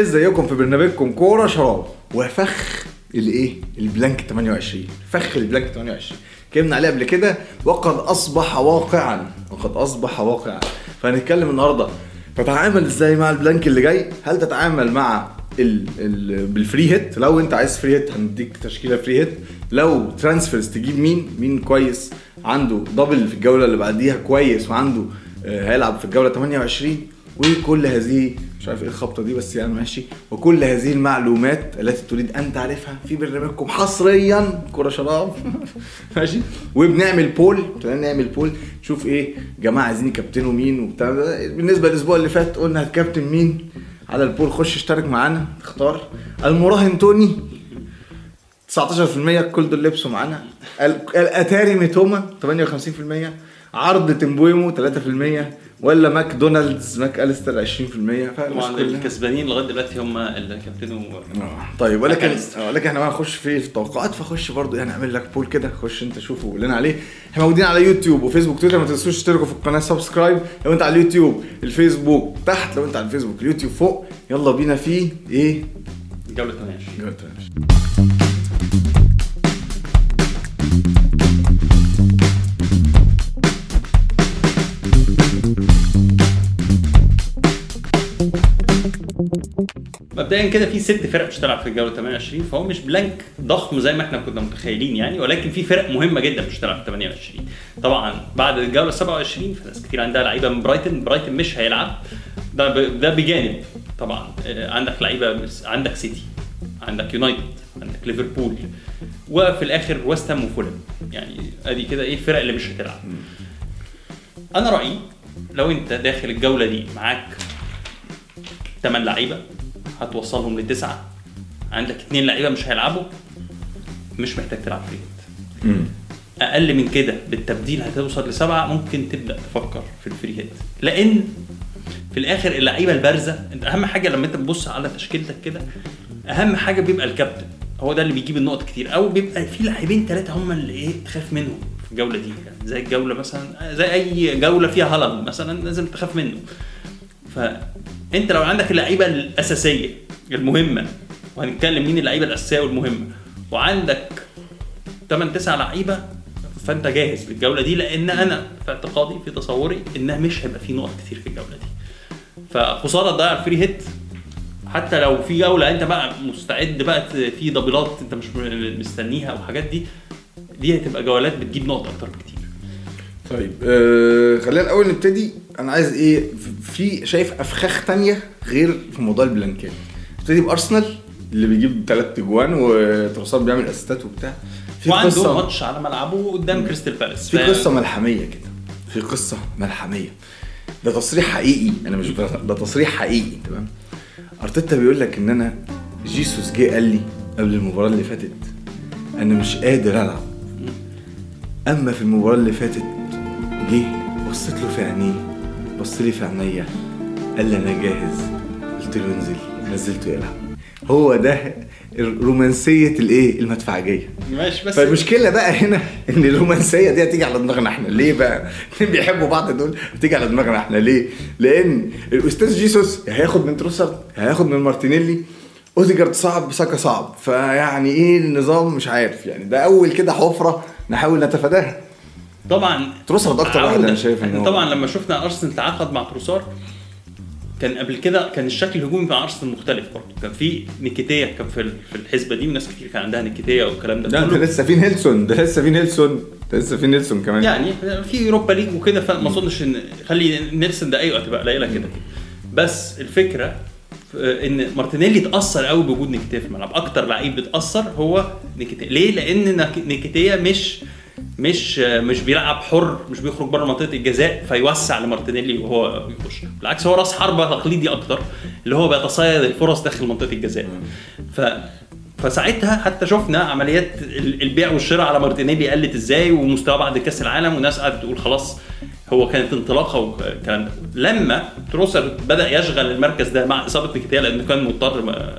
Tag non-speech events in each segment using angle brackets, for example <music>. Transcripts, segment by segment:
ازيكم في برنامجكم كورة شراب. وفخ الايه ال blank 28 فخ ال blank 28 اتكلمنا عليه قبل كده وقد أصبح واقعا. وقد أصبح واقعا. فهنتكلم النهارده. تتعامل إزاي مع ال blank اللي جاي؟ هل تتعامل مع ال ال بال free hit لو أنت عايز free hit هنديك تشكيلة free hit لو transfers تجيب مين؟ مين كويس؟ عنده double في الجولة اللي بعديها كويس وعنده آه، هيلعب في الجولة 28 وكل هذه مش عارف إيه الخبطة دي بس يعني ماشي. وكل هذه المعلومات التي تريد أن تعرفها في برنامجكم حصريا كوره شراب. <laughs> ماشي؟ وبنعمل بول نعمل بول نشوف إيه جماعة عايزين يكابتنوا مين وبتاع. بالنسبة للأسبوع اللي فات قلنا هتكابتن مين؟ على البول خش اشترك معانا اختار. المراهن توني. 19% كل دول لبسوا معانا. ال- الأتاري ميتوما 58% عرض تمبويمو 3% ولا ماكدونالدز ماك أليستر 20% فالناس طبعا الكسبانين لغاية دلوقتي هم اللي كابتنوا آه، طيب ولكن آه، ولكن إحنا بقى نخش في التوقعات فخش برضو يعني اعمل لك بول كده خش انت شوفه وقول لنا عليه. إحنا موجودين على يوتيوب وفيسبوك تويتر ما تنسوش تشتركوا في القناة سبسكرايب. لو انت على اليوتيوب الفيسبوك تحت لو انت على الفيسبوك اليوتيوب فوق يلا بينا في إيه؟ جولة 28 جولة تانية. مبدئيا كده في ست فرق مش هتلعب في الجولة 28 فهو مش blank ضخم زي ما إحنا كنا متخيلين يعني ولكن في فرق مهمة جدا مش هتلعب في 28 طبعا بعد الجولة 27 فناس كتير عندها لعيبة من برايتن برايتن مش هيلعب. ده. ده بجانب طبعا آه، عندك لعيبة عندك سيتي عندك يونايتد عندك ليفربول وفي الآخر ويست هام وفولم يعني أدي كده إيه الفرق اللي مش هتلعب. أنا رأيي لو أنت داخل الجولة دي معاك 8 لعيبة هتوصلهم لتسعة. عندك اثنين لعيبة مش هيلعبوا مش محتاج تلعب free hit. أقل من كده بالتبديل هتوصل لسبعة ممكن تبدأ تفكر في ال free hit لأن في الآخر اللعيبة البارزة أنت أهم حاجة لما أنت تبص على تشكيلتك كده أهم حاجة بيبقى الكابتن. هو ده اللي بيجيب النقط كتير. أو بيبقى في لاعبين ثلاثة هم اللي إيه تخاف منهم في الجولة دي. يعني زي الجولة مثلا زي أي جولة فيها هالاند مثلا لازم تخاف منه. فأنت لو عندك اللعيبة الأساسية المهمة وهنتكلم مين اللعيبة الأساسية والمهمة وعندك 8 9 لعيبة فأنت جاهز للجوله دي لأن أنا في اعتقادي في تصوري انها مش هيبقى في نقط كتير في الجولة دي. فخسارة تضيع ال free hit حتى لو في جولة أنت بقى مستعد بقى في دبلات أنت مش مستنيها أو حاجات دي دي هتبقى جولات بتجيب نقط أكتر بكتير. طيب آه خلينا الأول نبتدي. أنا عايز إيه في شايف أفخاخ تانية غير في موضوع البلانكات. نبتدي بأرسنال اللي بيجيب ثلاث اجوان وتروسار بيعمل أسيستات وبتاع. في وعنده قصه ماتش على ملعبه قدام كريستال بالاس في قصة ملحمية كده. في قصة ملحمية. ده تصريح حقيقي. أنا مش ده تصريح حقيقي تمام؟ أرتيتا بيقول لك إن أنا جيسوس جه قال لي قبل المباراة اللي فاتت أنا مش قادر ألعب. أما في المباراة اللي فاتت جه بصيت له في عينيه بص لي في عينيا قال لي أنا جاهز. قلت له انزل نزلته يلعب. هو ده رومانسيه الإيه؟ المدفعجية. ماشي بس فالمشكلة بقى هنا إن الرومانسية دي هتيجي على دماغنا إحنا. ليه بقى؟ اتنين بيحبوا بعض دول؟ هتيجي على دماغنا إحنا. ليه؟ لأن الأستاذ جيسوس يا هياخد من تروسارد يا هياخد من مارتينيلي. أوديجارد صعب ساكا صعب. فيعني إيه النظام؟ مش عارف. يعني ده أول كده حفرة نحاول نتفاداها. طبعا تروسارد أكتر واحد أنا شايف ان إحنا هو. طبعا لما شفنا أرسنال تعاقد مع تروسار كان قبل كده كان الشكل الهجومي بتاع أرسنال مختلف برضه. كان في نيكيتيا كان في ال- في الحسبة دي وناس كتير كان عندها نيكيتيا والكلام ده ده لسه في نيلسون ده لسه في نيلسون ده لسه في نيلسون كمان. يعني في أوروبا league وكده فما أظنش ان خلي نيلسون دقايقه تبقى قليلة كده. كده بس الفكرة إن مارتينيلي اتأثر قوي بوجود نيكيتيا في الملعب. أكتر لعيب بيتأثر هو نيكيتيا. ليه؟ لأن نك- نيكيتيا مش مش مش بيلعب حر مش بيخرج بره منطقة الجزاء فيوسع لمارتينيلي وهو بيخش. بالعكس هو راس حربة تقليدي أكتر اللي هو بيتصيد الفرص داخل منطقة الجزاء. ف فساعتها حتى شفنا عمليات ال- البيع والشراء على مارتينيلي قلت إزاي ومستواه بعد كأس العالم وناس قاعدة تقول خلاص هو كانت انطلاقة والكلام ده. لما تروسارد بدأ يشغل المركز ده مع إصابة نيكيتيا لأنه كان مضطر ما-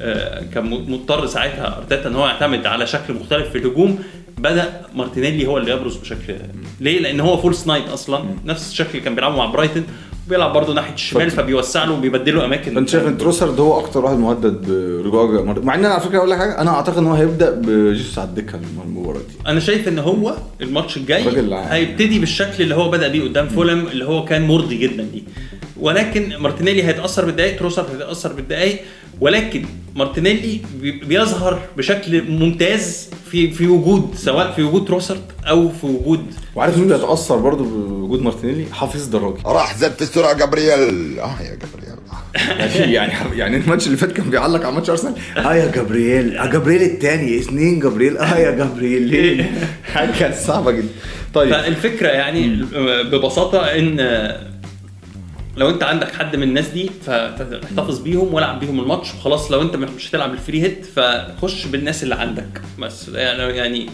آه، كان مضطر ساعتها أرتيتا إن هو يعتمد على شكل مختلف في الهجوم بدأ مارتينيلي هو اللي يبرز بشكل ليه؟ لأن هو false nine أصلا. نفس الشكل اللي كان بيلعبه مع برايتون بيلعب برضه ناحية الشمال فبيوسع له وبيبدله أماكن. فانت شايف إن تروسرد هو أكتر واحد مهدد برجوع مع إن أنا على فكرة أقول لك حاجة أنا أعتقد إن هو هيبدأ بجيسوس على الدكة المباراه دي. أنا شايف إن هو الماتش الجاي هيبتدي بالشكل اللي هو بدأ بيه قدام فولهام اللي هو كان مرضي جدا ليه ولكن مارتينيلي هيتأثر بالدقائق تروسارد هيتأثر بالدقائق ولكن مارتينيلي بي- بيظهر بشكل ممتاز في في وجود سواء في وجود تروسرد أو في وجود وعارف مين اللي هيتاثر برضه بوجود مارتينيلي؟ حافظ دراجي. راح زدت السرعة جبريل آه يا جبريل يعني يعني يعني الماتش اللي فات كان بيعلق على ماتش أرسنال. آه يا جبريل آه جبريل الثاني اثنين جبريل آه يا جبريل ليه <laughs> حاجة كانت صعبة جدا. طيب. فالفكرة يعني ببساطة إن لو انت عندك حد من الناس دي فاحتفظ بيهم والعب بيهم الماتش وخلاص لو انت مش هتلعب الفري هيت فخش بالناس اللي عندك. بس يعني يعني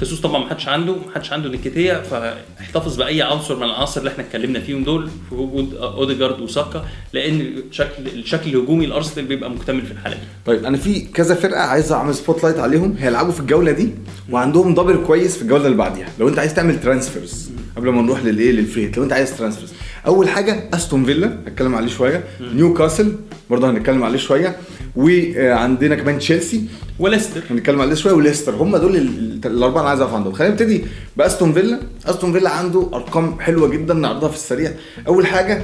خصوص طبعا ما حدش عنده ما حدش عنده نيكيتيا فاحتفظ بأي عنصر من العناصر اللي إحنا اتكلمنا فيهم دول في وجود أوديجارد وساكا لأن شكل الشكل الهجومي الأرسنال بيبقى مكتمل في الحالة دي. طيب أنا في كذا فرقة عايز أعمل spotlight عليهم هيلعبوا في الجولة دي وعندهم double كويس في الجولة اللي بعديها. لو انت عايز تعمل transfers قبل ما نروح للإيه؟ لل free لو انت عايز transfers أول حاجة أستون فيلا هتكلم عليه شوية. نيوكاسل برضه هنتكلم عليه شوية. وعندنا كمان تشيلسي. وليستر. هنتكلم عليه شوية. وليستر. هم دول ال- الأربعة اللي عايز اقف عندهم خلينا نبتدي بأستون فيلا. أستون فيلا عنده أرقام حلوة جدا نعرضها في السريع. أول حاجة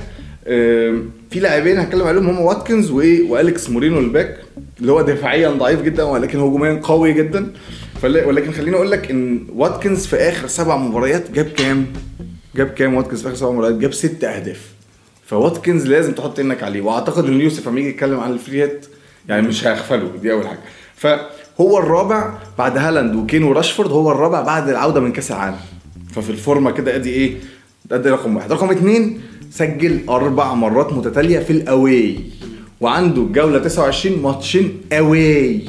في لاعبين هتكلم عليهم هم واتكنز وايه وأليكس مورينو ال back اللي هو دفاعيا ضعيف جدا ولكن هجوميا قوي جدا. ولكن خليني أقول لك إن واتكنز في آخر سبع مباريات جاب كام؟ جاب كام واتكنز في آخر سبع مباريات؟ جاب ست أهداف. فواتكنز لازم تحط عينك عليه. وأعتقد إن يوسف لما يجي يتكلم عن ال free hit يعني مش هيغفله. دي أول حاجة. فهو الرابع بعد هالاند وكين وراشفورد هو الرابع بعد العودة من كأس العالم. ففي الفورمة كده أدي إيه؟ أدي رقم واحد. رقم اتنين سجل أربع مرات متتالية في ال away. وعنده الجوله 29 ماتشين away.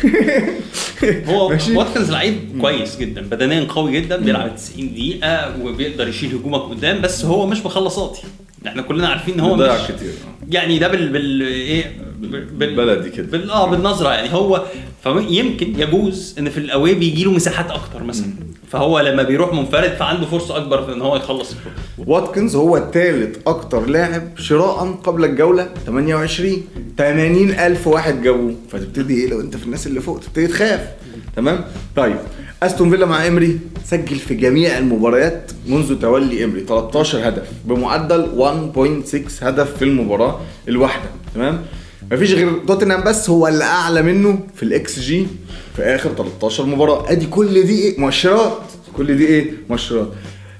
<laughs> هو؟ واتكنز لعيب كويس جدا بدنيا قوي جدا بيلعب 90 دقيقة وبيقدر يشيل هجومك قدام بس هو مش مخلصاتي إحنا كلنا عارفين إن هو مش كتير. يعني ده بال بال إيه بال بالبلدي كده. بال آه بالنظرة يعني. هو فيمكن يجوز إن في الاواي بيجي له مساحات أكتر مثلا. فهو لما بيروح منفرد فعنده فرصة أكبر في إن هو يخلص الكورة. واتكنز هو الثالث أكتر لاعب شراء قبل الجولة 28 80 ألف واحد جابوه. فتبتدي إيه لو أنت في الناس اللي فوق؟ تبتدي تخاف. تمام؟ طيب. أستون فيلا مع امري سجل في جميع المباريات منذ تولي امري 13 هدف. بمعدل 1.6 هدف في المباراة الواحدة. تمام؟ مفيش غير توتنهام بس هو اللي أعلى منه في الاكس جي في آخر 13 مباراة. أدي كل دي إيه مؤشرات. كل دي إيه مؤشرات.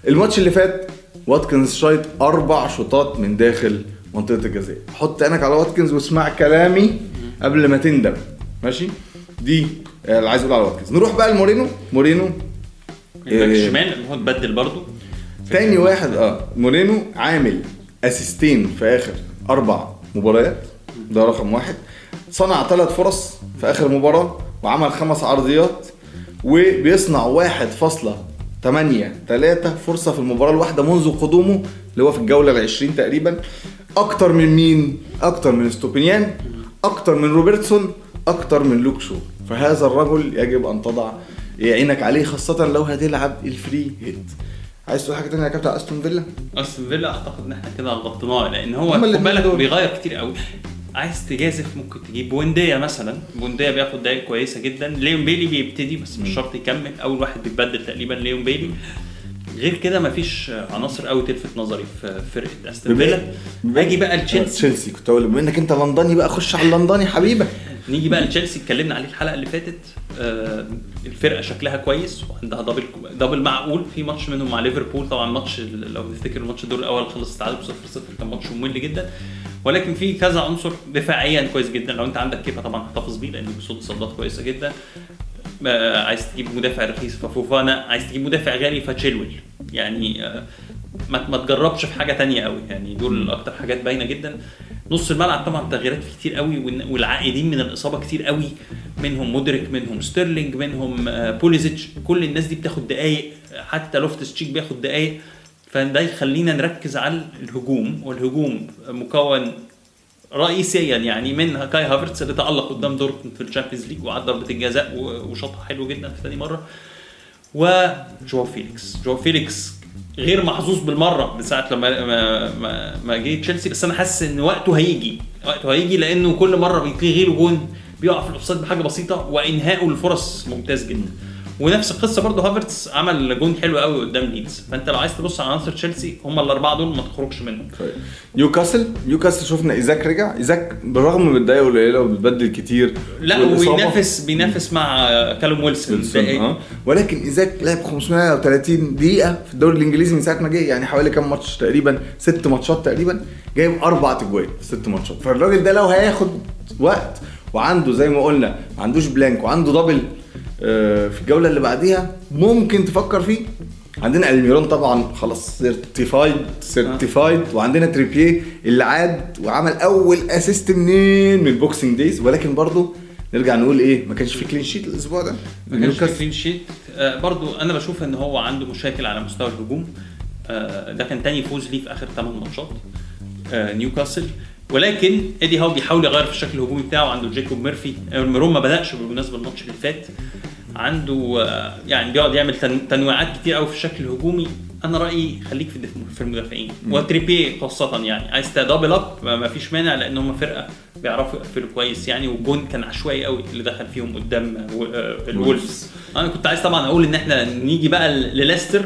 الماتش اللي فات واتكنز شايط أربع شوطات من داخل منطقة الجزاء. حط عينك على واتكنز واسمع كلامي قبل ما تندم. ماشي؟ دي آه، اللي عايز أقول على واتكنز. نروح بقى لمورينو. مورينو ال back إيه. الشمال هو اتبدل برضه تاني واحد آه مورينو عامل assist ين في آخر أربع مباريات. ده رقم واحد صنع ثلاث فرص في آخر مباراة وعمل خمس عرضيات وبيصنع واحد فاصلة تمانية تلاتة فرصة في المباراة الواحدة منذ قدومه اللي هو في الجولة العشرين تقريبا أكتر من مين؟ أكتر من استوبينيان أكتر من روبرتسون أكتر من لوك شو فهذا الرجل يجب أن تضع عينك عليه خاصة لو هتلعب ال free hit عايز تقول حاجة تانية يا كابتن أستون فيلا؟ أستون فيلا أعتقد إن إحنا كده غطيناه لأن هو خد بالك. بيغير كتير قوي عايز تجازف ممكن تجيب بونديا مثلا. بونديا بياخد دقايق كويسة جدا. ليون بيلي بيبتدي بس مش شرط يكمل. أول واحد بيتبدل تقريبا ليون بيلي. غير كده مفيش عناصر قوي تلفت نظري في فرقة أستون فيلا. أجي بقى لتشيلسي. تشيلسي. كنت أقول بما إنك أنت لندني بقى خش على اللندني حبيبك نيجي بقى لتشيلسي. اتكلمنا عليه الحلقة اللي فاتت. آه الفرقة شكلها كويس وعندها double double معقول. في ماتش منهم مع ليفربول. طبعا ماتش لو تفتكر الماتش الدور الأول خلص تعادل 0 0 كان ماتش ممل جدا. ولكن في كذا عنصر دفاعيا كويس جدا. لو أنت عندك كيبا طبعا احتفظ بيه لأنه بيصد صدات كويسة جدا. آه، عايز تجيب مدافع رخيص ففوفانا. عايز تجيب مدافع غالي فتشيلويل يعني آه، ما ما تجربش في حاجة تانية قوي. يعني دول أكتر حاجات باينة جدا. نص الملعب طبعا تغييرات فيه كتير قوي والعائدين من الإصابة كتير قوي. منهم مودريك منهم ستيرلينج منهم آه، بوليزيتش. كل الناس دي بتاخد دقايق. حتى لوفتس تشيك بياخد دقايق. فده يخلينا نركز على الهجوم والهجوم مكون رئيسي يعني من كاي هافرتس اللي تألق قدام دورتموند في ال Champions League وعدى ضربة الجزاء وشاطها حلو جدا في ثاني مرة. وجواو فيليكس. جواو فيليكس غير محظوظ بالمرة من ساعة لما ما, ما, ما جه تشيلسي بس أنا حاسس إن وقته هيجي. وقته هيجي لأنه كل مرة بيتلغي له جون بيقع في ال offside بحاجة بسيطة وإنهائه للفرص ممتاز جدا. ونفس القصة برضه هافرتس عمل جون حلو قوي قدام ليدز. فأنت لو عايز تبص على عناصر تشيلسي هم الأربعة دول ما تخرجش منهم. طيب. نيوكاسل نيوكاسل شفنا إيزاك رجع. إيزاك بالرغم من الدقايق قليله وبتبدل كتير لا. وبينافس بينافس مع كالوم ويلسون آه. ولكن إيزاك لعب 530 دقيقة في الدوري الإنجليزي من ساعة ما جه. يعني حوالي كام ماتش تقريبا؟ ست ماتشات تقريبا. جايب أربع تجوان في ست ماتشات. فالراجل ده لو هياخد وقت وعنده زي ما قلنا ما عندوش blank وعنده double آه، في الجولة اللي بعديها ممكن تفكر فيه. عندنا ألميرون طبعا خلاص certified certified وعندنا تريبيه اللي عاد وعمل أول assist منين؟ من ال Boxing Days ولكن برضه نرجع نقول إيه ما كانش في clean sheet الأسبوع ده. ما كانش في clean sheet آه برضو أنا بشوف إن هو عنده مشاكل على مستوى الهجوم. آه ده كان تاني فوز ليه في آخر 8 ماتشات. آه نيوكاسل. ولكن ايدي هاو بيحاول يغير في الشكل الهجومي بتاعه. عنده جيكوب ميرفي. ألميرون ما بدأش بالمناسبة الماتش اللي فات. عنده آه، يعني بيقعد يعمل تن- تنويعات كتير قوي في الشكل الهجومي. أنا رأيي خليك في في المدافعين. وتريبيه خاصة يعني. عايز تـ double up ما فيش مانع لأن هم فرقة بيعرفوا يقفلوا كويس يعني. والجون كان عشوائي قوي اللي دخل فيهم قدام آه، آه، الولفز. أنا كنت عايز طبعا أقول إن إحنا نيجي بقى لليستر.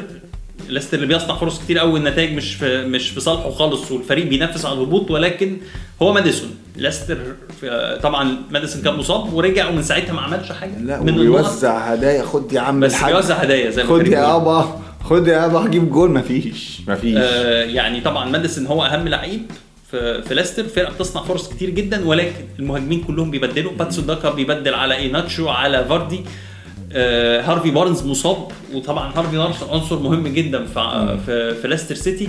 ليستر اللي بيصنع فرص كتير قوي النتائج مش في مش في صالحه خالص والفريق بينافس على الهبوط ولكن هو ماديسون. ليستر في- طبعا ماديسون كان مصاب ورجع ومن ساعتها ما عملش حاجة. لا من وبيوزع هدايا. خد يا عم بس الحاج. بيوزع هدايا زي ما خد يا. يابا خد يا يابا هجيب جول مفيش. مفيش. آه يعني طبعا ماديسون هو أهم لعيب في في ليستر. فرقة بتصنع فرص كتير جدا ولكن المهاجمين كلهم بيبدلوا. باتسون داكا بيبدل على إيناتشو على فاردي. آه هارفي بارنز مصاب وطبعا هارفي بارنز عنصر مهم جدا في في, في ليستر سيتي.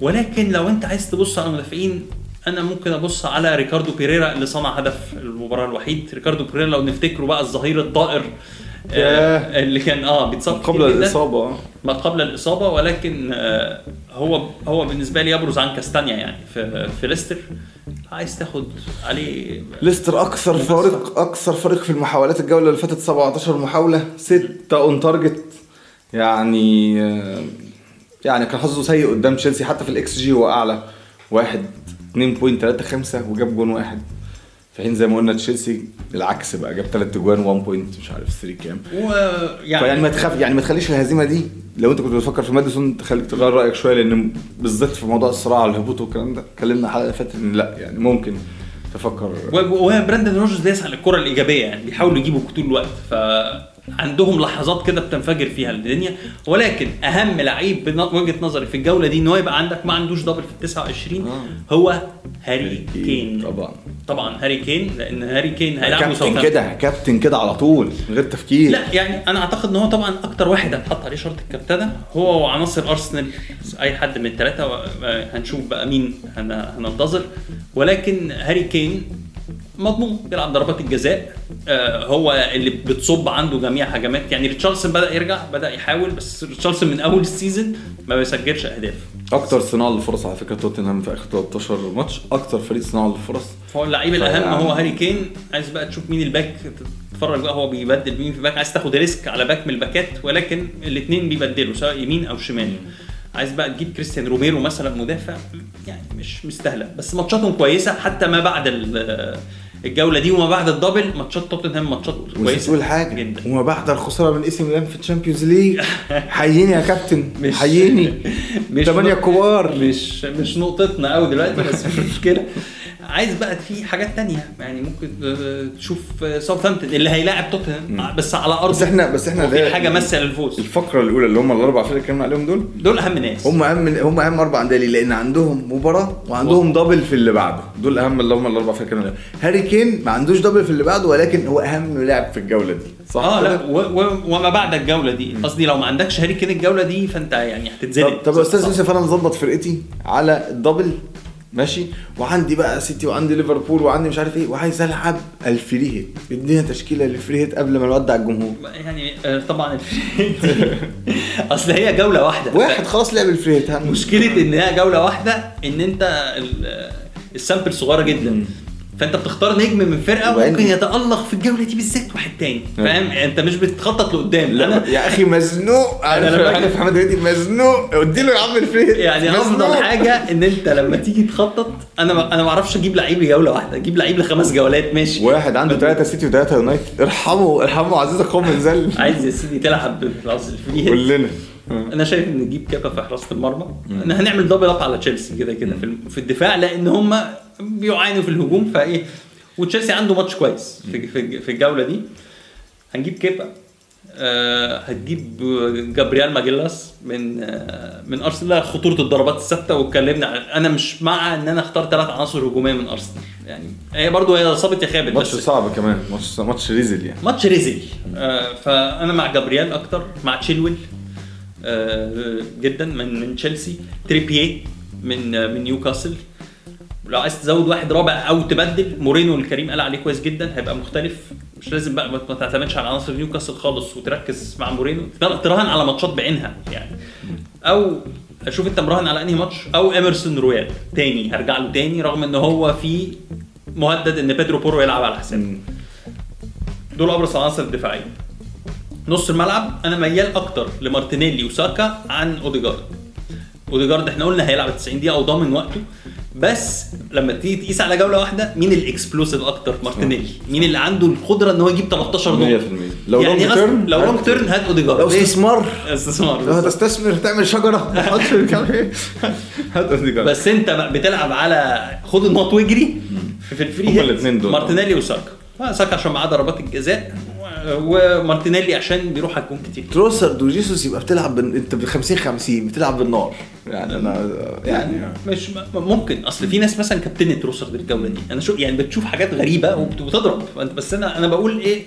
ولكن لو أنت عايز تبص على المدافعين أنا ممكن أبص على ريكاردو بيريرا اللي صنع هدف المباراة الوحيد. ريكاردو بيريرا لو نفتكره بقى الظهير الطائر آه. اللي كان آه بيتصاب قبل. الإصابة ما قبل الإصابة ولكن آه، هو هو بالنسبة لي يبرز عن كاستانيا يعني في في ليستر عايز تاخد عليه ليستر أكثر. فريق أكثر فريق في المحاولات الجولة اللي فاتت 17 محاولة 6 on target يعني آه، يعني كان حظه سيء قدام تشيلسي حتى في الإكس جي هو أعلى واحد 2.35 وجاب جون واحد في حين زي ما قلنا تشيلسي بالعكس بقى جاب 3 جوان 1 point مش عارف 3 كام. ويعني فيعني ما تخاف يعني ما تخليش الهزيمة دي لو انت كنت بتفكر في ماديسون تخليك تغير رأيك شوية لأن بالذات في موضوع الصراع على الهبوط والكلام ده اتكلمنا الحلقة اللي فاتت إن لأ يعني ممكن تفكر. وبريندان روجرز بيسعى للكرة الإيجابية يعني بيحاولوا يجيبوا طول الوقت فعندهم لحظات كده بتنفجر فيها الدنيا. ولكن أهم لعيب من وجهة نظري في الجولة دي إن هو يبقى عندك ما عندوش double في ال 29 آه. هو هاري كين طبعا. طبعا هاري كين لأن هاري كين هيلعبوا كابتن. كده كابتن كده على طول من غير تفكير. لا يعني أنا أعتقد إن هو طبعا أكتر واحد هتحط عليه شرط الكابتنة هو وعناصر أرسنال. أي حد من الثلاثه هنشوف بقى مين هن- هننتظر. ولكن هاري كين مضمون بيلعب ضربات الجزاء. آه، هو اللي بتصب عنده جميع هجمات. يعني ريتشارلسون بدأ يرجع بدأ يحاول بس ريتشارلسون من أول ال season ما بيسجلش أهداف. أكتر صناعة للفرص على فكرة توتنهام في آخر 13 ماتش. أكتر فريق صناعة للفرص. فهو اللعيب الأهم فيعني- هو هاري كين. عايز بقى تشوف مين ال back تتفرج بقى هو بيبدل مين في back. عايز تاخد risk على back من ال backات ولكن الاثنين بيبدلوا سواء يمين أو شمال. عايز بقى تجيب كريستيان روميرو مثلا مدافع يعني مش مستاهلة. بس ماتشاتهم كويسة حتى ما بعد ال- الجولة دي وما بعد ال double ماتشات توتنهام ماتشات كويسة تقول حاجة. جدا. وما بعد الخسارة من AC ميلان في ال Champions League. <laughs> حييني يا كابتن. مش- حييني. ثمانية نق- كبار. مش مش نقطتنا قوي دلوقتي بس مش مشكلة. عايز بقى في حاجات تانية. يعني ممكن آه، تشوف آه، ساوثهامبتون اللي هيلاعب توتنهام بس على ارض بس إحنا بس إحنا في حاجة ماسة للفوز. الفقرة الأولى اللي هم الأربع فرق اللي اتكلمنا عليهم دول؟ دول أهم ناس. هم أهم هم أهم أربع أندية ليه؟ لأن عندهم مباراة وعندهم double في اللي بعده. دول أهم اللي هم الأربع فرق اللي هاري كين ما عندوش double في اللي بعده ولكن هو أهم لاعب في الجولة دي. صح؟ آه؟ لا و و وما بعد الجولة دي. قصدي لو ما عندكش هاري كين الجولة دي فأنت يعني هتتزنق. طب طب يا أستاذ يوسف أنا مظبط فرقتي على ال double ماشي؟ وعندي بقى سيتي وعندي ليفربول وعندي مش عارف إيه وعايز ألعب ال free hit ادينا تشكيلة لل free hit قبل ما نودع الجمهور. يعني آه، طبعا <laughs> أصل هي جولة واحدة. واحد خلاص لعب ال free hit مشكلة إن هي جولة واحدة إن أنت ال- sample صغيرة جدا. فانت بتختار نجم من فرقة ممكن يتألق في الجولة دي بالذات واحد تاني. أيوة. فاهم؟ انت مش بتخطط لقدام. أنا يا أخي مزنوق. أنا عارف لما عارف أجي- محمد هنيدي مزنوق. اديله يا عم الفريق يعني أفضل حاجة إن أنت لما تيجي تخطط أنا ما أنا ما أعرفش أجيب لعيب لجولة واحدة. أجيب لعيب لخمس جولات ماشي. واحد عنده ثلاثة سيتي وثلاثة يونايتد. ارحموا ارحموا عزيز قوم انزل. عايز يا سيدي تلعب بالفلوس الفري كلنا. أنا شايف إن نجيب كابا في حراسة المرمى. إن هنعمل double up على تشيلسي كده كده في في الدفاع لأن هم بيعانوا في الهجوم فإيه وتشيلسي عنده ماتش كويس في في الجولة دي. هنجيب كيبا. آه هتجيب جابرييل ماجالايس من آه من أرسنال. خطورة الضربات الثابتة واتكلمنا أنا مش مع إن أنا أختار ثلاث عناصر هجومية من أرسنال. يعني هي برضو هي صابت يا خابت ماتش صعب كمان. ماتش ماتش ريزل يعني. ماتش ريزل. آه فأنا مع جابرييل أكتر مع تشيلويل آه جدا من من تشيلسي. تريبيه من آه من نيوكاسل. لو عايز تزود واحد رابع أو تبدل مورينو اللي كريم قال عليه كويس جدا هيبقى مختلف. مش لازم بقى ما تعتمدش على عناصر نيوكاسل خالص وتركز مع مورينو تراهن على ماتشات بعينها يعني. أو أشوف انت مراهن على انهي ماتش؟ أو إيمرسون رويال تاني هرجع له تاني رغم إن هو في مهدد إن بيدرو بورو يلعب على حسابه دول أبرز العناصر الدفاعية. نص الملعب أنا ميال أكتر لمارتينيلي وساكا عن أوديجارد. أوديجارد إحنا قلنا هيلعب 90 دقيقة وضامن وقته. بس لما تيجي تقيس على جولة واحدة مين ال explosive أكتر؟ مارتينيلي. مين اللي عنده القدرة إن هو يجيب 13 نقطه 100% لو يعني long term لو long term هات أوديجارد. لو؟ استثمار. استثمار لو. هتستثمر تعمل <laughs> الكلام إيه هات أوديجارد. بس أنت بتلعب على خد النقط واجري. في ال free hit. مارتينيلي وساكا. آه، ساكا عشان معاه ضربات الجزاء. ومارتينيلي عشان بيروح على الجون كتير. تروسرد وجيسوس يبقى بتلعب بال... انت بال 50 50 بتلعب بالنار. يعني أنا يعني مش م- ممكن. أصل في ناس مثلا كابتنت تروسرد الجوله دي. أنا شو يعني بتشوف حاجات غريبة وبت- وبتضرب. بس أنا أنا بقول إيه؟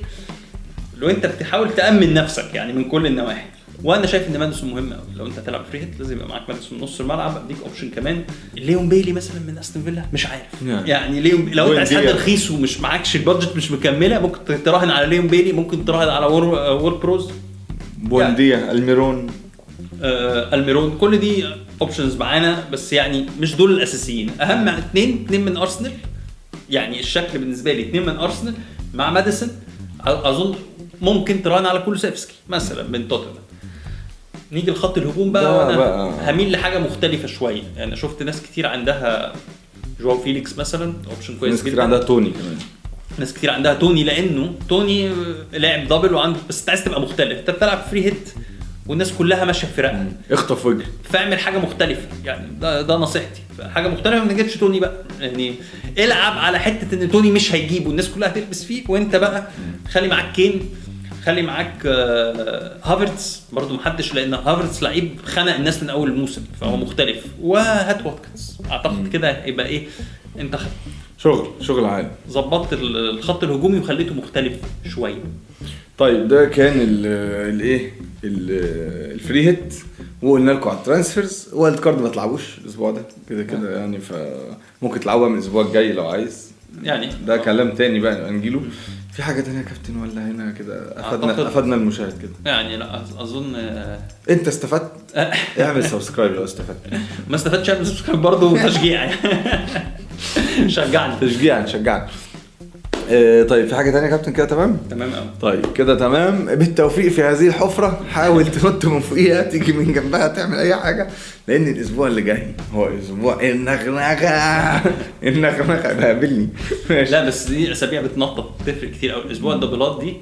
لو أنت بتحاول تأمن نفسك يعني من كل النواحي. وأنا شايف إن ماديسون مهم قوي لو أنت هتلعب free hit لازم يبقى معاك ماديسون من نص الملعب. اديك option كمان. ليون بيلي مثلا من أستون فيلا؟ مش عارف. يعني. يعني ليون لو أنت عايز حد. رخيص ومش معاكش ال budget مش مكملة ممكن تراهن على ليون بيلي ممكن تراهن على وور, وورد براوز بونديا ألميرون. آه ألميرون. كل دي options معانا بس يعني مش دول الأساسيين. أهم اثنين اثنين من ارسنال يعني الشكل بالنسبة لي اثنين من ارسنال مع ماديسون أظن ممكن تراهن على كولوسيفسكي مثلا من توتنهام نيجي لخط الهجوم بقى وأنا بقى- هميل لحاجة مختلفة شوية. يعني شفت ناس كتير عندها جواو فيليكس مثلا option كويس ناس جدا. كتير عندها توني كمان. ناس كتير عندها توني لأنه توني لاعب double وعنده بس انت عايز تبقى مختلف. انت بتلعب free hit والناس كلها ماشية في فرقها. اخطف واجري فاعمل حاجة مختلفة. يعني ده, ده نصيحتي. حاجة مختلفة ما نجيبش توني بقى. يعني العب على حتة إن توني مش هيجيب والناس كلها هتلبس فيه وأنت بقى خلي معاك كين. خلي معاك آه، هافرتس. برضو محدش لأن هافرتس لعيب خنق الناس من أول الموسم فهو مختلف. وهات واتكنز. أعتقد كده يبقى إيه أنت خ- شغل شغل عالي ظبطت ال- الخط الهجومي وخليته مختلف شوية. طيب ده كان ال- الايه ال- ال free hit وقلنا لكم على ال transfers. wild card ما تلعبوش الأسبوع ده. كده كده يعني فممكن تلعبوها من الأسبوع الجاي لو عايز. يعني. ده كلام تاني بقى نجيله في حاجة تانية يا كابتن ولا هنا كده؟ افدنا أعتقد- افدنا المشاهد كده. يعني لا أظ- اظن آه، أنت استفدت؟ <laughs> اعمل subscribe لو استفدت. ما استفدتش اعمل subscribe برضه تشجيع يعني <laughs> شجعني. تشجيعا شجعا. آه طيب في حاجة تانية يا كابتن كده؟ تمام؟ تمام قوي طيب كده تمام. بالتوفيق في هذه الحفرة. حاول <laughs> تنط من فوقيها تيجي من جنبها تعمل أي حاجة لأن الأسبوع اللي جاي هو أسبوع النغنغة. <laughs> النغنغة ده قابلني ماشي. لا بس دي أسابيع بتنطط تفرق كتير قوي الأسبوع الدبلات دي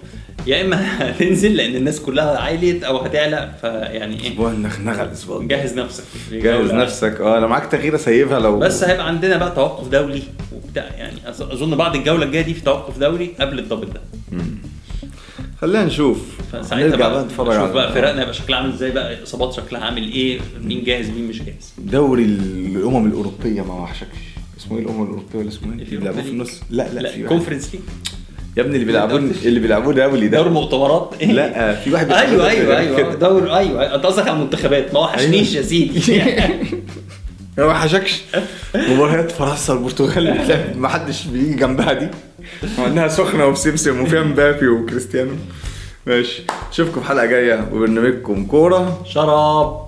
يا إما <laughs> هتنزل لأن الناس كلها عاليت أو هتعلى فيعني إيه؟ أسبوع النغنغة الأسبوع. ده. جهز نفسك. جهز نفسك. آه لو معاك تغييره سيبها لو بس هيبقى عندنا بقى توقف دولي وبتاع يعني أظن بعد الجولة الجاية دي في توقف دولي قبل الدبل ده. خلينا نشوف. فساعتها نرجع بقى نتفرج نشوف بقى فرقنا يبقى شكلها عامل إزاي بقى الاصابات شكلها عامل إيه مين جاهز مين مش جاهز. دوري الأمم الأوروبية ما وحشكش. اسمه إيه الأمم الأوروبية ولا اسمه إيه؟ بيلعبوه في النص. لا لا, لا في Conference League يا ابني اللي بيلعبون اللي بيلعبوه دولي ده. دوري مؤتمرات إيه؟ لا في واحد بيلعب أيوه أيوه كده. أيوه <laughs> دور أيوه. أنت قصدك على المنتخبات. ما وحشنيش يا سيدي. <laughs> ما وحشكش. مباريات فرنسا والبرتغال ما حدش بيجي جنبها دي. وانها سخنة وبسمسم وفيها مبابي وكريستيانو. ماشي. أشوفكم في حلقه جاية وبرنامجكم كورة. شراب.